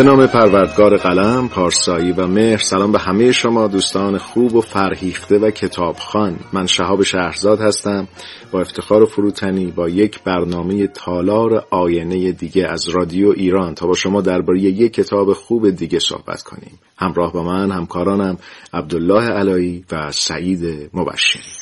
به نام پروردگار قلم، پارسایی و مهر سلام به همه شما دوستان خوب و فرهیخته و کتابخان من شهاب شهرزاد هستم با افتخار و فروتنی با یک برنامه تالار آینه دیگه از رادیو ایران تا با شما درباره یک کتاب خوب دیگه صحبت کنیم. همراه با من همکارانم عبدالله علایی و سعید مبشری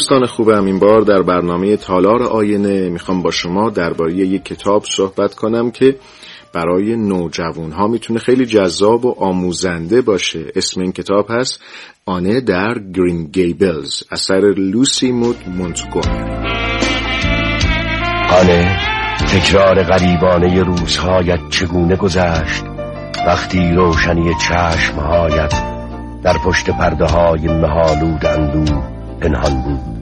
دوستان خوبم این بار در برنامه تالار آینه می‌خوام با شما درباره یک کتاب صحبت کنم که برای نوجوان ها می‌تونه خیلی جذاب و آموزنده باشه. اسم این کتاب هست آنه در گرین گیبلز اثر لوسی مود مونتگومری آنه تکرار غریبانه روزهایت چگونه گذشت؟ وقتی روشنی چشمهایت در پشت پرده های مهالود اندوه پنهان بود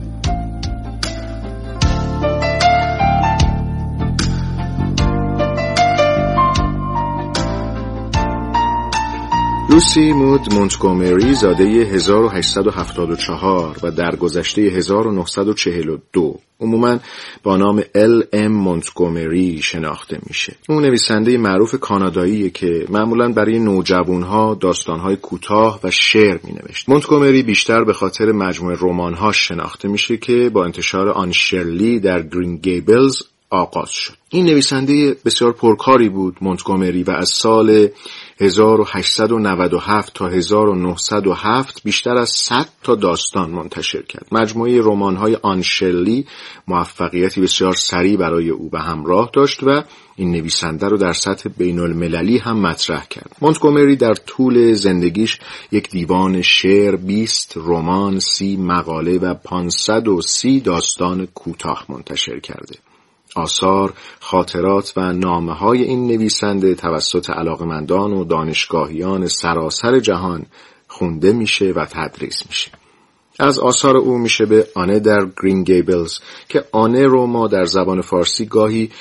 لوسی مود مونتگومری زاده 1874 و در گذشته 1942 عموما با نام ال ام مونتگومری شناخته میشه. اون نویسنده معروف کانادایی که معمولا برای نوجوانها داستانهای کوتاه و شعر می نوشت مونتگومری بیشتر به خاطر مجموعه رمانهاش شناخته میشه که با انتشار آن شرلی در گرین گیبلز آغاز شد. این نویسنده بسیار پرکاری بود مونتگومری و از سال 1897 تا 1907 بیشتر از 100 تا داستان منتشر کرد. مجموعه رمان‌های آنشلی موفقیتی بسیار سریع برای او به همراه داشت و این نویسنده رو در سطح بین المللی هم مطرح کرد. مونتگومری در طول زندگیش یک دیوان شعر، 20 رمان، سی مقاله و 530 داستان کوتاه منتشر کرده. آثار، خاطرات و نامه های این نویسنده توسط علاقمندان و دانشگاهیان سراسر جهان خونده میشه و تدریس میشه. از آثار او میشه به آنه در گرین گیبلز که آنه رو ما در زبان فارسی گاهی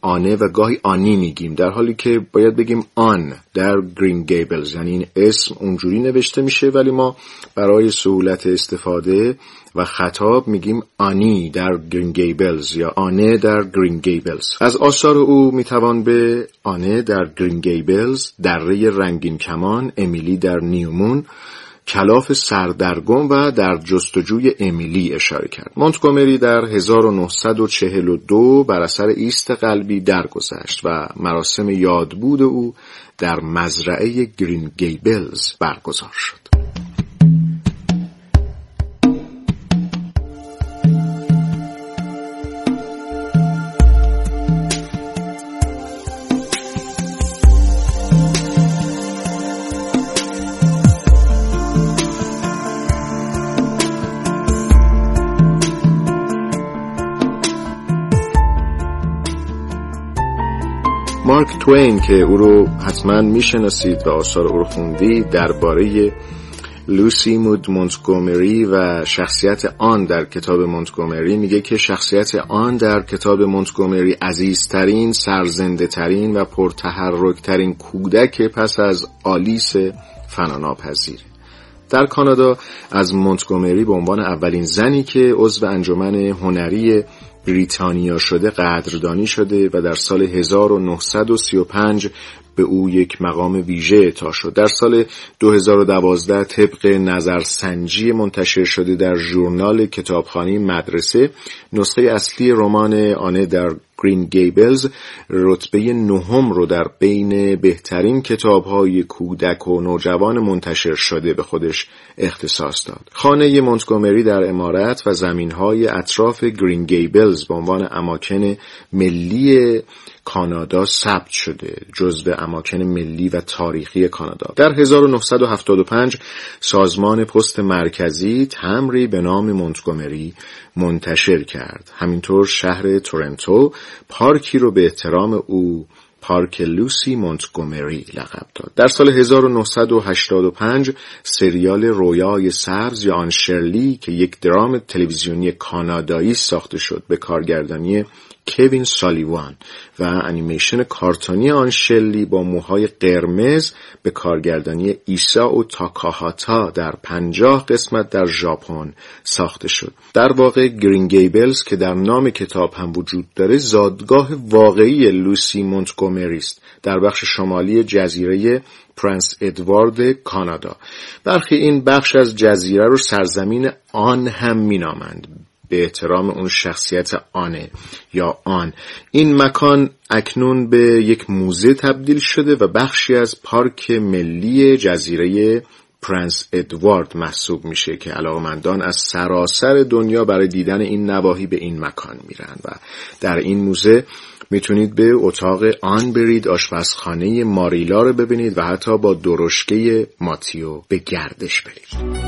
آنه و گاهی آنی میگیم. در حالی که باید بگیم آن در گرین گیبلز یعنی این اسم اونجوری نوشته میشه ولی ما برای سهولت استفاده و خطاب میگیم آنی در گرین گیبلز یا آنه در گرین گیبلز. از آثار او می‌توان به آنه در گرین گیبلز دره رنگین کمان امیلی در نیومون کلاف سردرگم و در جستجوی امیلی اشاره کرد. مونتگومری در 1942 بر اثر ایست قلبی درگذشت و مراسم یادبود او در مزرعه گرین گیبلز برگزار شد. مارک توین که او رو حتما می‌شناسید و آثار او رو خوندید درباره لوسی مود مونتگومری و شخصیت آن در کتاب مونتگومری میگه که شخصیت آن در کتاب مونتگومری عزیزترین، سرزنده ترین و پرتحرک ترین کودک پس از آلیس فناناپذیر. در کانادا از مونتگومری به عنوان اولین زنی که عضو انجمن هنری بریتانیا شده قدردانی شده و در سال 1935 به او یک مقام ویژه اعطا شد. در سال 2012 طبق نظرسنجی منتشر شده در ژورنال کتابخانه مدرسه نسخه اصلی رمان آنه در گرین گیبلز رتبه نهم رو در بین بهترین کتاب های کودک و نوجوان منتشر شده به خودش اختصاص داد. خانه مونتگومری در امارت و زمین های اطراف گرین گیبلز به عنوان اماکن ملی کانادا ثبت شده جزو اماکن ملی و تاریخی کانادا در 1975 سازمان پست مرکزی تمری به نام مونتگومری منتشر کرد همینطور شهر تورنتو پارکی رو به احترام او پارک لوسی مونتگومری لقب داد. در سال 1985 سریال رویای سبز یا آن شرلی که یک درام تلویزیونی کانادایی ساخته شد به کارگردانی کوین سالیوان و انیمیشن کارتونی آن شرلی با موهای قرمز به کارگردانی ایسائو تاکاهاتا در پنجاه قسمت در ژاپن ساخته شد. در واقع گرین گیبلز که در نام کتاب هم وجود داره زادگاه واقعی لوسی مونتگومری است در بخش شمالی جزیره پرنس ادوارد کانادا. برخی این بخش از جزیره رو سرزمین آن هم مینامند. به احترام اون شخصیت آنه یا آن. این مکان اکنون به یک موزه تبدیل شده و بخشی از پارک ملی جزیره پرنس ادوارد محسوب میشه که علاقمندان از سراسر دنیا برای دیدن این نواحی به این مکان میرن و در این موزه می‌تونید به اتاق آن برید آشپزخانه ماریلا رو ببینید و حتی با درشکه ماتیو به گردش برید.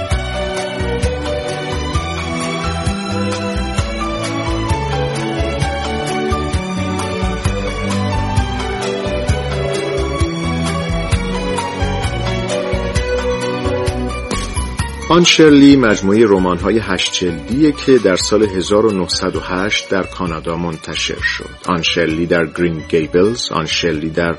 آن شرلی مجموعه رمان‌های هشت جلدیه که در سال 1908 در کانادا منتشر شد. آن شرلی در گرین گیبلز، آن شرلی در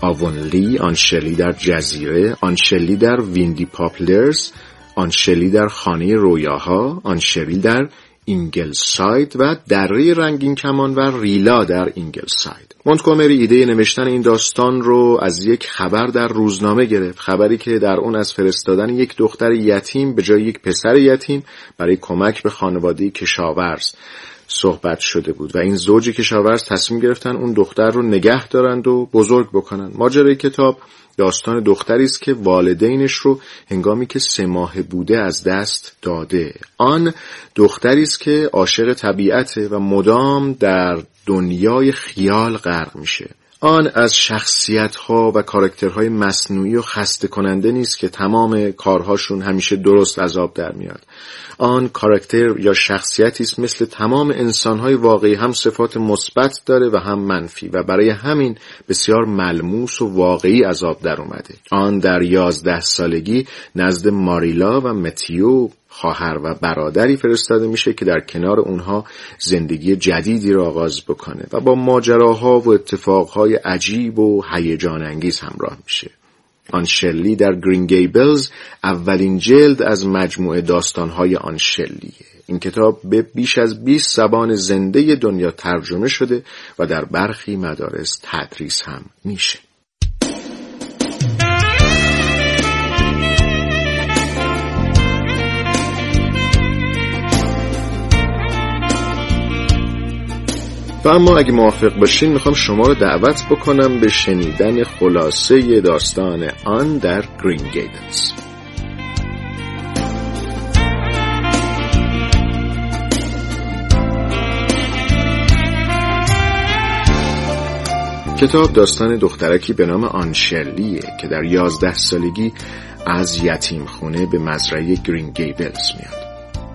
آونلی، آن شرلی در جزیره، آن شرلی در ویندی پاپلرز، آن شرلی در خانه رویاها، آن شرلی در اینگلساید و دره رنگین کمان و ریلا در اینگلساید. مونتگومری ایده نوشتن این داستان رو از یک خبر در روزنامه گرفت. خبری که در اون از فرستادن یک دختر یتیم به جای یک پسر یتیم برای کمک به خانواده کشاورز صحبت شده بود. و این زوج کشاورز تصمیم گرفتن اون دختر رو نگه دارند و بزرگ بکنن. ماجرای کتاب داستان دختری است که والدینش رو هنگامی که سه ماه بوده از دست داده. آن دختری است که عاشق طبیعته و مدام در دنیای خیال غرق میشه. آن از شخصیت ها و کارکترهای مصنوعی و خسته کننده نیست که تمام کارهاشون همیشه درست از آب در میاد. آن کاراکتر یا شخصیتی است مثل تمام انسانهای واقعی هم صفات مثبت داره و هم منفی و برای همین بسیار ملموس و واقعی از آب در اومده. آن در یازده سالگی نزد ماریلا و متیو خواهر و برادری فرستاده میشه که در کنار اونها زندگی جدیدی را آغاز بکنه و با ماجراها و اتفاقهای عجیب و هیجان انگیز همراه میشه. آن شلی در گرین گیبلز اولین جلد از مجموعه داستانهای آن شلیه. این کتاب به بیش از 20 زبان زنده دنیا ترجمه شده و در برخی مدارس تدریس هم میشه. و اما اگه موافق باشین می‌خوام شما رو دعوت بکنم به شنیدن خلاصه داستان آن در گرین گیبلز کتاب داستان دخترکی به نام آنشرلیه که در یازده سالگی از یتیم خونه به مزرعه گرین گیبلز میاد.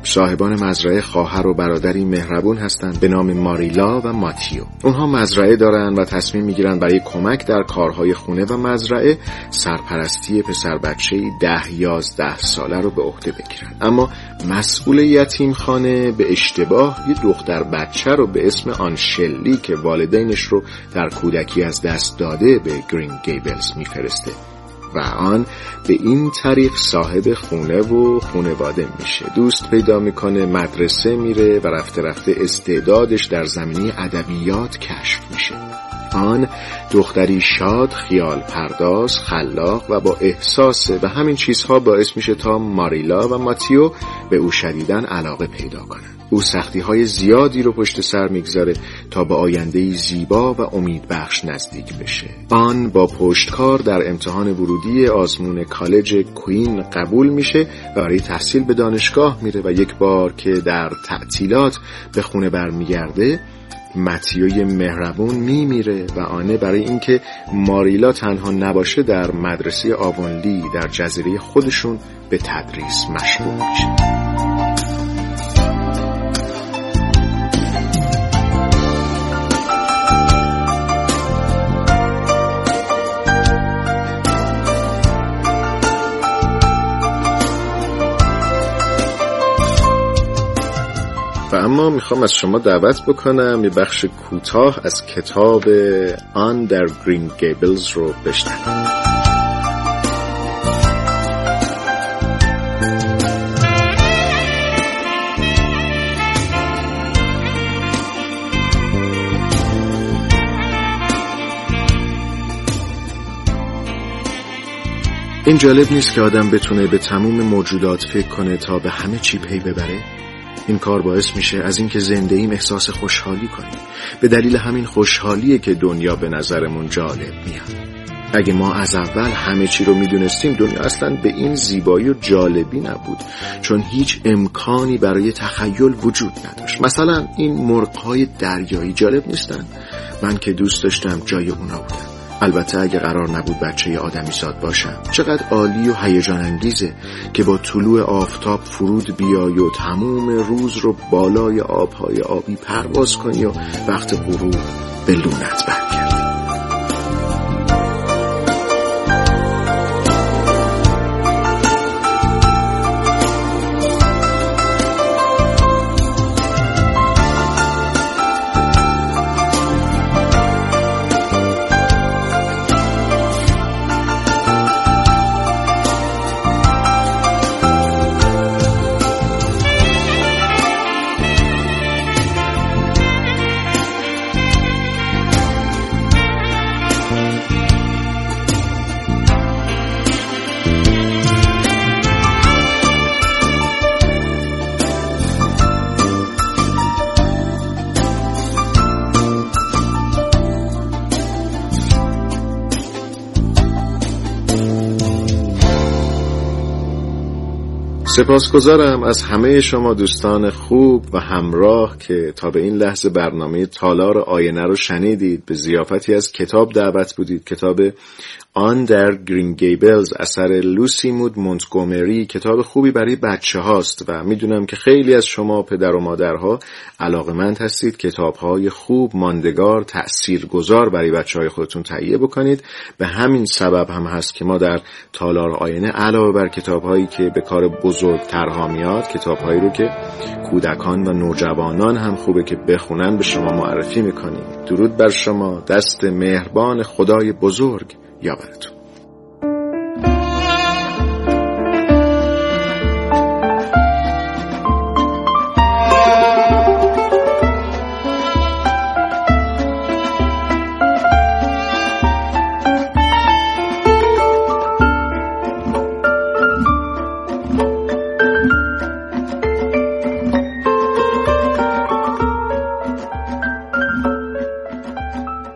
صاحبان مزرعه خواهر و برادری مهربون هستند به نام ماریلا و ماتیو. اونها مزرعه دارن و تصمیم می‌گیرن برای کمک در کارهای خونه و مزرعه سرپرستی پسر بچه ده یازده ساله رو به عهده بگیرن اما مسئول یتیم خانه به اشتباه یه دختر بچه رو به اسم آنشلی که والدینش رو در کودکی از دست داده به گرین گیبلز میفرسته. و آن به این طریق صاحب خونه و خونواده میشه. دوست پیدا می‌کنه مدرسه میره و رفته رفته استعدادش در زمینی ادبیات کشف میشه. آن دختری شاد خیال پرداز خلاق و با احساسه و همین چیزها باعث میشه تا ماریلا و ماتیو به او شدیدن علاقه پیدا کنند او سختی های زیادی رو پشت سر می‌گذاره تا به آینده زیبا و امید بخش نزدیک بشه. آن با پشتکار در امتحان ورودی آزمون کالج کوین قبول میشه و برای تحصیل به دانشگاه میره و یک بار که در تعطیلات به خونه برمیگرده متیوی مهربون میمیره و آنه برای اینکه ماریلا تنها نباشه در مدرسه آوانلی در جزیره خودشون به تدریس مشغول میشه. اما می‌خوام از شما دعوت بکنم یه بخش کوتاه از کتاب آن در گرین گیبلز رو بشنویم. این جالب نیست که آدم بتونه به تموم موجودات فکر کنه تا به همه چی پی ببره؟ این کار باعث میشه از اینکه زنده ایم احساس خوشحالی کنیم. به دلیل همین خوشحالیه که دنیا به نظرمون جالب میاد. اگه ما از اول همه چی رو می‌دونستیم دنیا اصلا به این زیبایی و جالبی نبود. چون هیچ امکانی برای تخیل وجود نداشت. مثلا این مرغهای دریایی جالب نیستن؟ من که دوست داشتم جای اونا بودم البته اگه قرار نبود بچه آدمی زاد باشم چقدر عالی و هیجان انگیزه که با طلوع آفتاب فرود بیای و تموم روز رو بالای آبهای آبی پرواز کنی و وقت غروب به لونت برگردی. سپاسگزارم از همه شما دوستان خوب و همراه که تا به این لحظه برنامه تالار آینه رو شنیدید. به زیافتی از کتاب دعوت بودید. کتاب آن در گرین گیبلز اثر لوسی مود مونتگومری کتاب خوبی برای بچه هاست و می‌دونم که خیلی از شما پدر و مادرها علاقمند هستید کتاب های خوب ماندگار گذار برای بچه های خودتون تهیه بکنید. به همین سبب هم هست که ما در تالار آینه علاوه بر کتاب هایی که به کار بزرگترها میاد کتاب هایی رو که کودکان و نوجوانان هم خوبه که بخونن به شما معرفی می‌کنیم. درود بر شما. دست مهربان خدای بزرگ. یاورتون